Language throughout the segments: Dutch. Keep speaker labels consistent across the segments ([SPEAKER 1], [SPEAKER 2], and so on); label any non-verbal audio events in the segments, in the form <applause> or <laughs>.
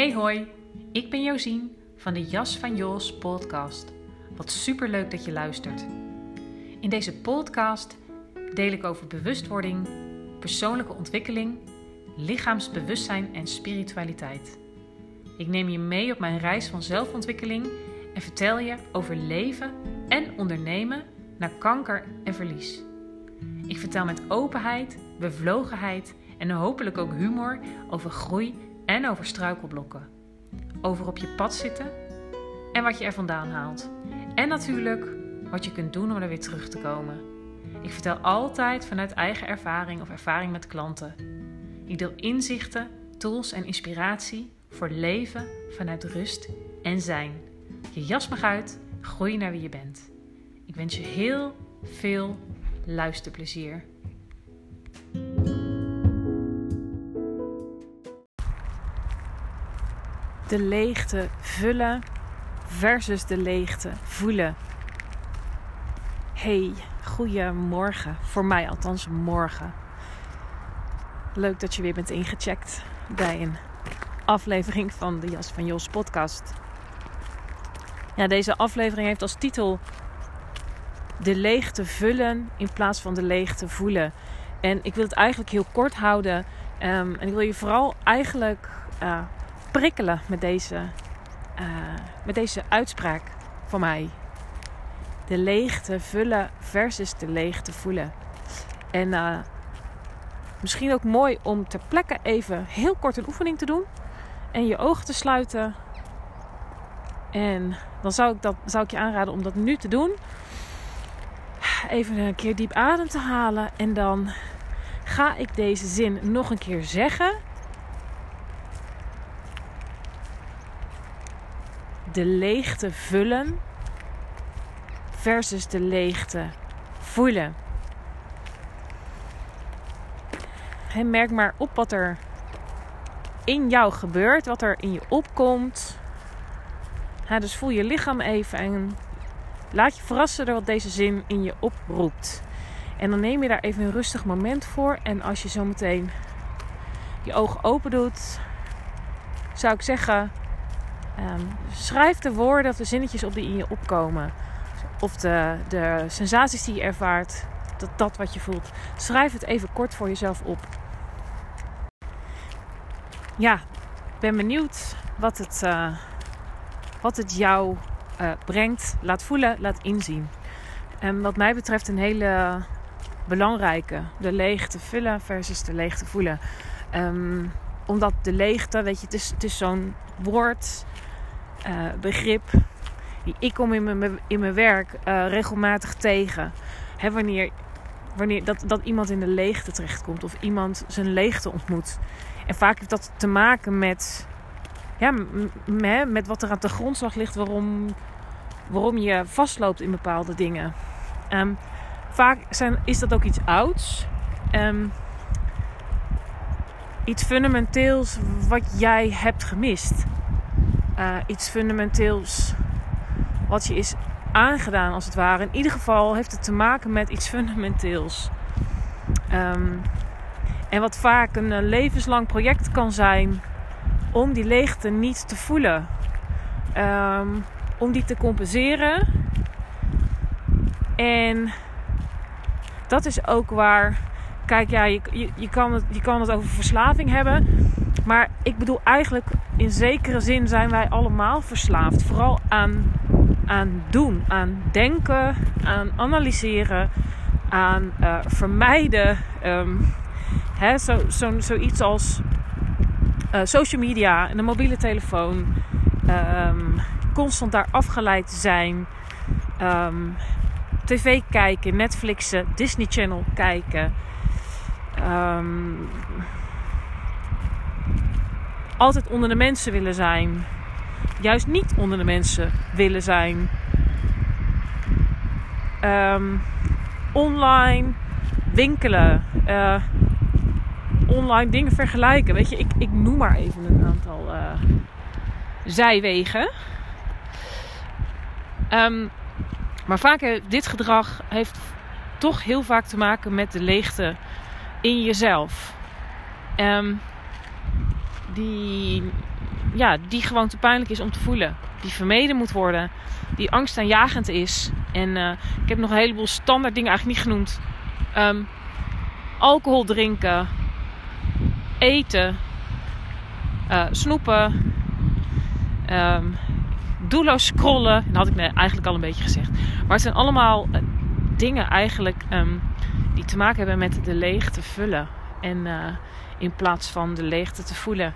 [SPEAKER 1] Hey hoi, ik ben Josien van de Jas van Jos podcast. Wat superleuk dat je luistert. In deze podcast deel ik over bewustwording, persoonlijke ontwikkeling, lichaamsbewustzijn en spiritualiteit. Ik neem je mee op mijn reis van zelfontwikkeling en vertel je over leven en ondernemen na kanker en verlies. Ik vertel met openheid, bevlogenheid en hopelijk ook humor over groei en over struikelblokken. Over op je pad zitten en wat je er vandaan haalt. En natuurlijk wat je kunt doen om er weer terug te komen. Ik vertel altijd vanuit eigen ervaring of ervaring met klanten. Ik deel inzichten, tools en inspiratie voor leven vanuit rust en zijn. Je jas mag uit, groei naar wie je bent. Ik wens je heel veel luisterplezier. De leegte vullen versus de leegte voelen. Hey, goeiemorgen. Voor mij althans morgen. Leuk dat je weer bent ingecheckt bij een aflevering van de Jas van Jos podcast. Ja, deze aflevering heeft als titel De leegte vullen in plaats van de leegte voelen. En ik wil het eigenlijk heel kort houden. Um, en ik wil je vooral eigenlijk prikkelen met deze, uh, met deze uitspraak van mij. De leegte vullen versus de leegte voelen. En uh, misschien ook mooi om ter plekke even heel kort een oefening te doen. En je ogen te sluiten. En dan zou ik, dat, zou ik je aanraden om dat nu te doen. Even een keer diep adem te halen. En dan ga ik deze zin nog een keer zeggen. De leegte vullen versus de leegte voelen. En merk maar op wat er in jou gebeurt, wat er in je opkomt. dus voel je lichaam even en laat je verrassen door wat deze zin in je oproept. En dan neem je daar even een rustig moment voor. En als je zo meteen je ogen open doet, zou ik zeggen: um, schrijf de woorden of de zinnetjes op die in je opkomen. Of de, de sensaties die je ervaart, dat, dat wat je voelt. Schrijf het even kort voor jezelf op ja, ben benieuwd wat het, uh, wat het jou uh, brengt. Laat voelen, laat inzien. En wat mij betreft een hele belangrijke. De leegte vullen versus de leegte voelen. Um, omdat de leegte, weet je, het is, het is zo'n woord, uh, begrip. Die ik kom in mijn, in mijn werk regelmatig tegen. Hè, wanneer wanneer dat, dat iemand in de leegte terechtkomt of iemand zijn leegte ontmoet. En vaak heeft dat te maken met, ja, met wat er aan de grondslag ligt waarom, waarom je vastloopt in bepaalde dingen. Um, vaak zijn, is dat ook iets ouds. Um, iets fundamenteels wat jij hebt gemist. Uh, iets fundamenteels wat je is aangedaan, als het ware. In ieder geval heeft het te maken met iets fundamenteels. Um, en wat vaak een eh, levenslang project kan zijn om die leegte niet te voelen. Um, om die te compenseren. En dat is ook waar. Kijk, ja, je, je, je, kan het, je kan het over verslaving hebben. Maar ik bedoel eigenlijk, in zekere zin zijn wij allemaal verslaafd. Vooral aan, aan doen, aan denken, aan analyseren, aan uh, vermijden. Um, hè, zo, zo, zoiets als uh, social media en een mobiele telefoon. Um, constant daar afgeleid zijn. Um, TV kijken, Netflixen, Disney Channel kijken. Um, altijd onder de mensen willen zijn. Juist niet onder de mensen willen zijn. Um, online winkelen. Uh, online dingen vergelijken. Weet je, ik, ik noem maar even een aantal uh, zijwegen. Um, maar vaak heeft dit gedrag heeft toch heel vaak te maken met de leegte in jezelf. Um, die
[SPEAKER 2] ja, die gewoon te pijnlijk is om te voelen. Die vermeden moet worden. Die angstaanjagend is. En uh, ik heb nog een heleboel standaard dingen eigenlijk niet genoemd. Um, alcohol drinken. Eten. Uh, snoepen. Um, doelloos scrollen. Dat had ik eigenlijk al een beetje gezegd. Maar het zijn allemaal uh, dingen eigenlijk um, die te maken hebben met de leegte vullen. En in plaats van de leegte te voelen.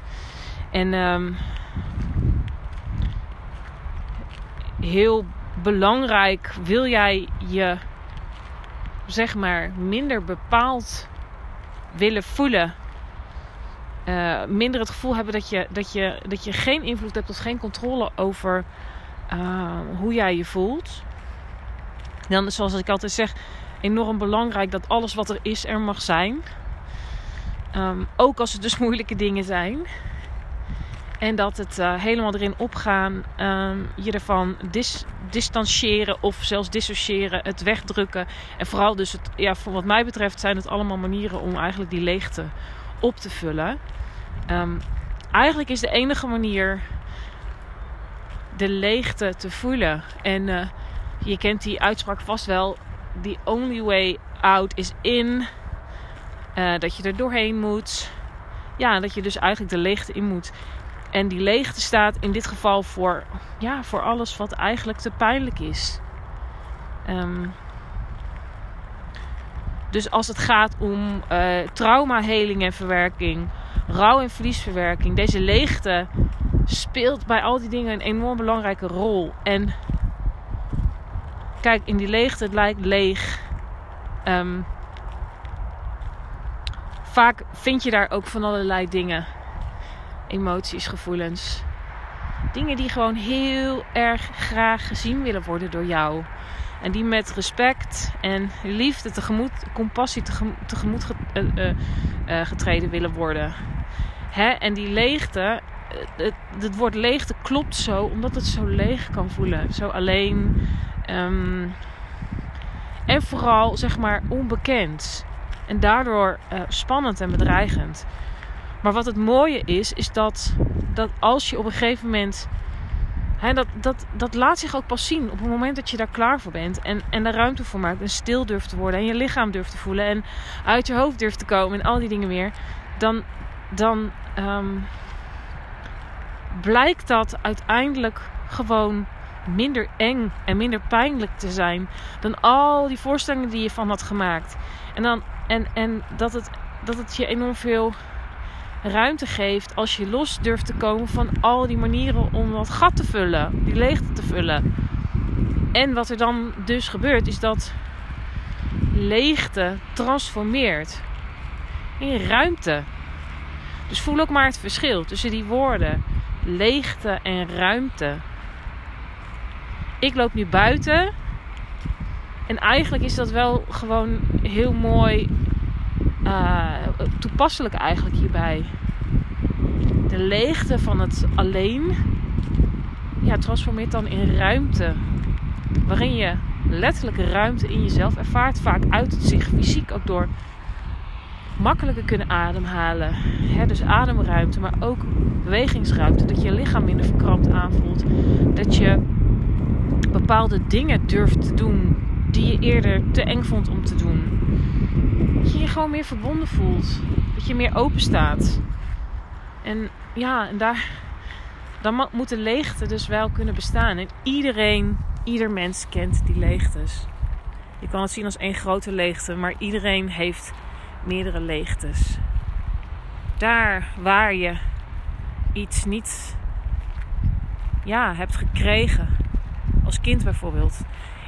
[SPEAKER 2] En um, heel belangrijk, wil jij je zeg maar minder bepaald willen voelen. Uh, minder het gevoel hebben dat je, dat, je, dat je geen invloed hebt of geen controle over uh, hoe jij je voelt. Dan is zoals ik altijd zeg, enorm belangrijk dat alles wat er is er mag zijn. Um, ook als het dus <laughs> moeilijke dingen zijn. En dat het uh, helemaal erin opgaan, um, je ervan dis distancieren of zelfs dissociëren, het wegdrukken. En vooral dus, het, ja, voor wat mij betreft zijn het allemaal manieren om eigenlijk die leegte op te vullen. Um, eigenlijk is de enige manier de leegte te voelen. En uh, je kent die uitspraak vast wel. The only way out is in. Uh, dat je er doorheen moet. Ja, dat je dus eigenlijk de leegte in moet. En die leegte staat in dit geval voor, ja, voor alles wat eigenlijk te pijnlijk is. Um, dus als het gaat om uh, traumaheling en verwerking, rouw- en verliesverwerking, deze leegte speelt bij al die dingen een enorm belangrijke rol. En kijk, in die leegte, het lijkt leeg. Um, vaak vind je daar ook van allerlei dingen emoties, gevoelens. Dingen die gewoon heel erg graag gezien willen worden door jou. En die met respect en liefde tegemoet, compassie tegemoet, tegemoet uh, uh, getreden willen worden. Hè? En die leegte, het, het woord leegte klopt zo omdat het zo leeg kan voelen. Zo alleen. Um, en vooral zeg maar onbekend. En daardoor uh, spannend en bedreigend. Maar wat het mooie is, is dat, dat als je op een gegeven moment. Hè, dat, dat, dat laat zich ook pas zien op het moment dat je daar klaar voor bent. En, en daar ruimte voor maakt. En stil durft te worden. En je lichaam durft te voelen. En uit je hoofd durft te komen. En al die dingen meer. Dan, dan um, blijkt dat uiteindelijk gewoon minder eng en minder pijnlijk te zijn. Dan al die voorstellingen die je van had gemaakt. En, dan, en, en dat, het, dat het je enorm veel ruimte geeft als je los durft te komen van al die manieren om dat gat te vullen, die leegte te vullen. En wat er dan dus gebeurt, is dat leegte transformeert in ruimte. Dus voel ook maar het verschil tussen die woorden leegte en ruimte. Ik loop nu buiten en eigenlijk is dat wel gewoon heel mooi uh, toepasselijk eigenlijk hierbij. De leegte van het alleen ja, transformeert dan in ruimte. Waarin je letterlijke ruimte in jezelf ervaart. Vaak uit het zich fysiek ook door makkelijker kunnen ademhalen. Dus ademruimte, maar ook bewegingsruimte. Dat je je lichaam minder verkrampt aanvoelt. Dat je bepaalde dingen durft te doen die je eerder te eng vond om te doen. Dat je je gewoon meer verbonden voelt. Dat je meer open staat. En ja, en daar, dan moet de leegte dus wel kunnen bestaan. En iedereen, ieder mens kent die leegtes. Je kan het zien als één grote leegte, maar iedereen heeft meerdere leegtes. Daar waar je iets niet ja, hebt gekregen, als kind bijvoorbeeld.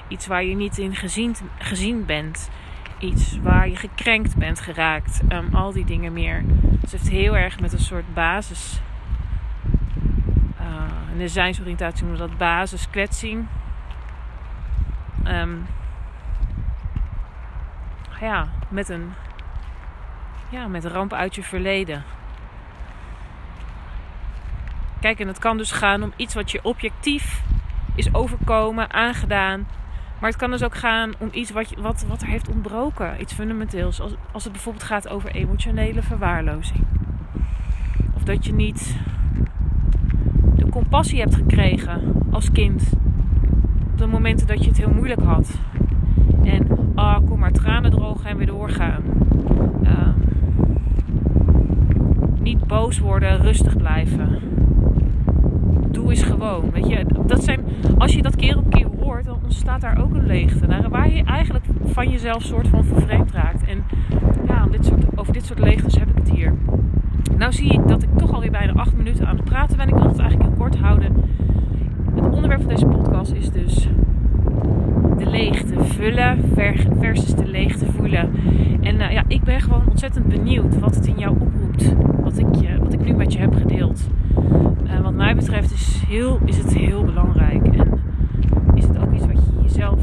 [SPEAKER 2] Iets waar je niet in gezien, gezien bent. Iets waar je gekrenkt bent geraakt. Um, al die dingen meer. Dus het heeft heel erg met een soort basis. Uh, in de noemen we dat basiskwetsing. Um, ja, met een ja, met ramp uit je verleden. Kijk, en het kan dus gaan om iets wat je objectief is overkomen, aangedaan. Maar het kan dus ook gaan om iets wat, wat, wat er heeft ontbroken. Iets fundamenteels. Als, als het bijvoorbeeld gaat over emotionele verwaarlozing. Of dat je niet compassie hebt gekregen als kind. Op de momenten dat je het heel moeilijk had. En ah, kom maar tranen drogen en weer doorgaan. Uh, niet boos worden, rustig blijven. Doe eens gewoon. Weet je, dat zijn, als je dat keer op keer hoort, dan ontstaat daar ook een leegte. Waar je eigenlijk van jezelf soort van vervreemd raakt. En ja, dit soort, over dit soort leegtes heb ik het hier. Nou zie ik dat ik toch alweer bijna acht minuten aan het praten ben. Ik wil het eigenlijk heel kort houden. Het onderwerp van deze podcast is dus de leegte vullen versus de leegte voelen. En uh, ja, ik ben gewoon ontzettend benieuwd wat het in jou oproept. Wat ik, wat ik nu met je heb gedeeld. Betreft is, heel, is het heel belangrijk. En is het ook iets wat je jezelf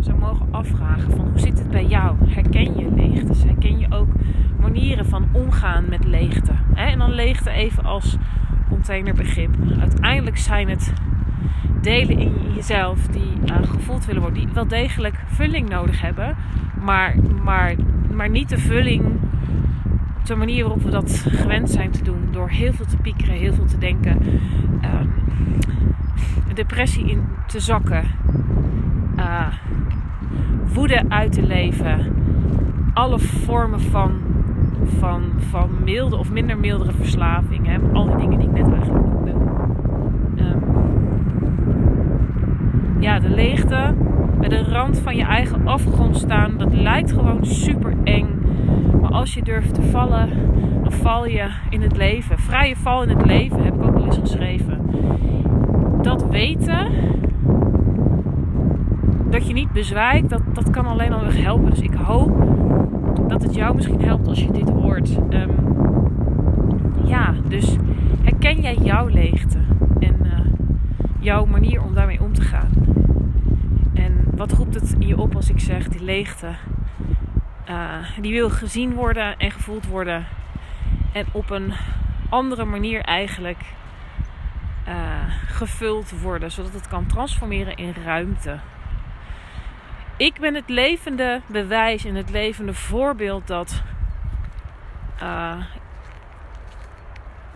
[SPEAKER 2] zou mogen afvragen. Van hoe zit het bij jou? Herken je leegtes? Herken je ook manieren van omgaan met leegte? En dan leegte even als containerbegrip. Uiteindelijk zijn het delen in jezelf die uh, gevoeld willen worden, die wel degelijk vulling nodig hebben, maar, maar, maar niet de vulling de manier waarop we dat gewend zijn te doen, door heel veel te piekeren, heel veel te denken, um, depressie in te zakken, uh, woede uit te leven, alle vormen van, van, van milde of minder mildere verslaving, hè, al die dingen die ik net eigenlijk noemde. ja, de leegte bij de rand van je eigen afgrond staan, dat lijkt gewoon super eng. Als je durft te vallen, dan val je in het leven. Vrije val in het leven heb ik ook wel eens geschreven. Dat weten, dat je niet bezwijkt, dat, dat kan alleen al weer helpen. Dus ik hoop dat het jou misschien helpt als je dit hoort. Um, ja, dus herken jij jouw leegte en uh, jouw manier om daarmee om te gaan? wat roept het in je op als ik zeg die leegte? Uh, die wil gezien worden en gevoeld worden. En op een andere manier eigenlijk uh, gevuld worden. Zodat het kan transformeren in ruimte. Ik ben het levende bewijs en het levende voorbeeld dat uh,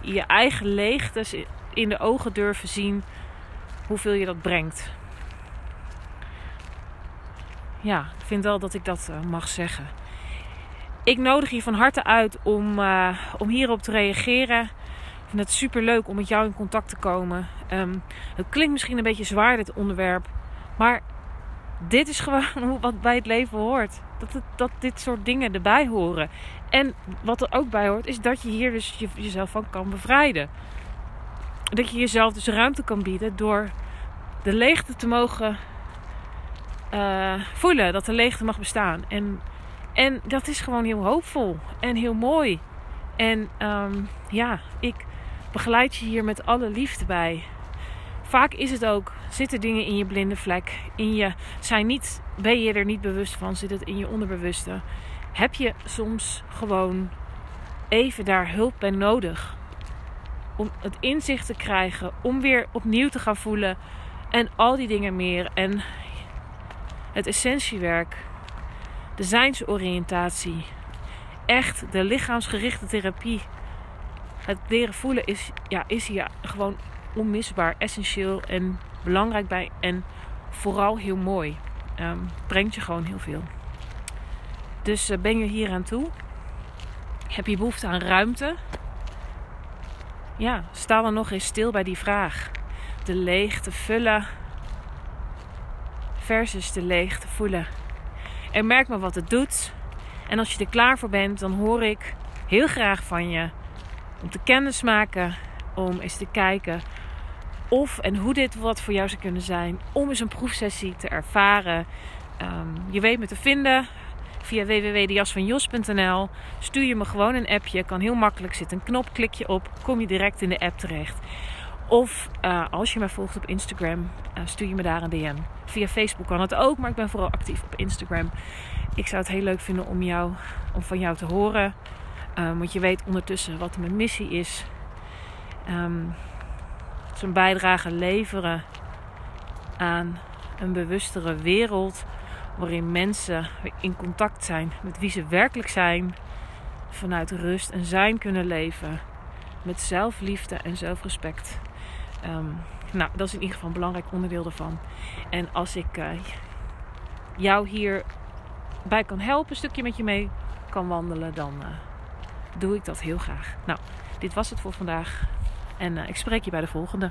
[SPEAKER 2] je eigen leegtes in de ogen durven zien hoeveel je dat brengt ja, ik vind wel dat ik dat mag zeggen. Ik nodig je van harte uit om, uh, om hierop te reageren. Ik vind het super leuk om met jou in contact te komen. Um, het klinkt misschien een beetje zwaar, dit onderwerp. Maar dit is <laughs> gewoon wat bij het leven hoort. Dat, dat dit soort dingen erbij horen. En wat er ook bij hoort, is dat je hier dus je, jezelf van kan bevrijden. Dat je jezelf dus ruimte kan bieden door de leegte te mogen uh, voelen dat de leegte mag bestaan. En, en dat is gewoon heel hoopvol en heel mooi. En um, ja, ik begeleid je hier met alle liefde bij. Vaak is het ook, zitten dingen in je blinde vlek. In je, zijn niet, ben je er niet bewust van, zit het in je onderbewuste. Heb je soms gewoon even daar hulp bij nodig. Om het inzicht te krijgen, om weer opnieuw te gaan voelen. En al die dingen meer. En het essentiewerk, de zijnsoriëntatie, echt de lichaamsgerichte therapie. Het leren voelen is, ja, is hier gewoon onmisbaar, essentieel en belangrijk bij. En vooral heel mooi. Um, brengt je gewoon heel veel. Dus uh, ben je hier aan toe? Heb je behoefte aan ruimte? Ja, sta dan nog eens stil bij die vraag. De leegte vullen versus de leegte voelen. En merk maar wat het doet. En als je er klaar voor bent, dan hoor ik heel graag van je om te kennis maken, om eens te kijken of en hoe dit wat voor jou zou kunnen zijn, om eens een proefsessie te ervaren. Um, je weet me te vinden via www.dejasvanjos.nl. Stuur je me gewoon een appje, kan heel makkelijk zitten. Een knop, klik je op, kom je direct in de app terecht. Of uh, als je mij volgt op Instagram, uh, stuur je me daar een DM. Via Facebook kan het ook, maar ik ben vooral actief op Instagram. Ik zou het heel leuk vinden om, jou, om van jou te horen. Um, want je weet ondertussen wat mijn missie is. Um, een bijdrage leveren aan een bewustere wereld. Waarin mensen in contact zijn met wie ze werkelijk zijn. Vanuit rust en zijn kunnen leven met zelfliefde en zelfrespect. Ehm, nou, dat is in ieder geval een belangrijk onderdeel daarvan. En als ik uh, jou hierbij kan helpen, een stukje met je mee kan wandelen, dan uh, doe ik dat heel graag. Nou, dit was het voor vandaag. En uh, ik spreek je bij de volgende.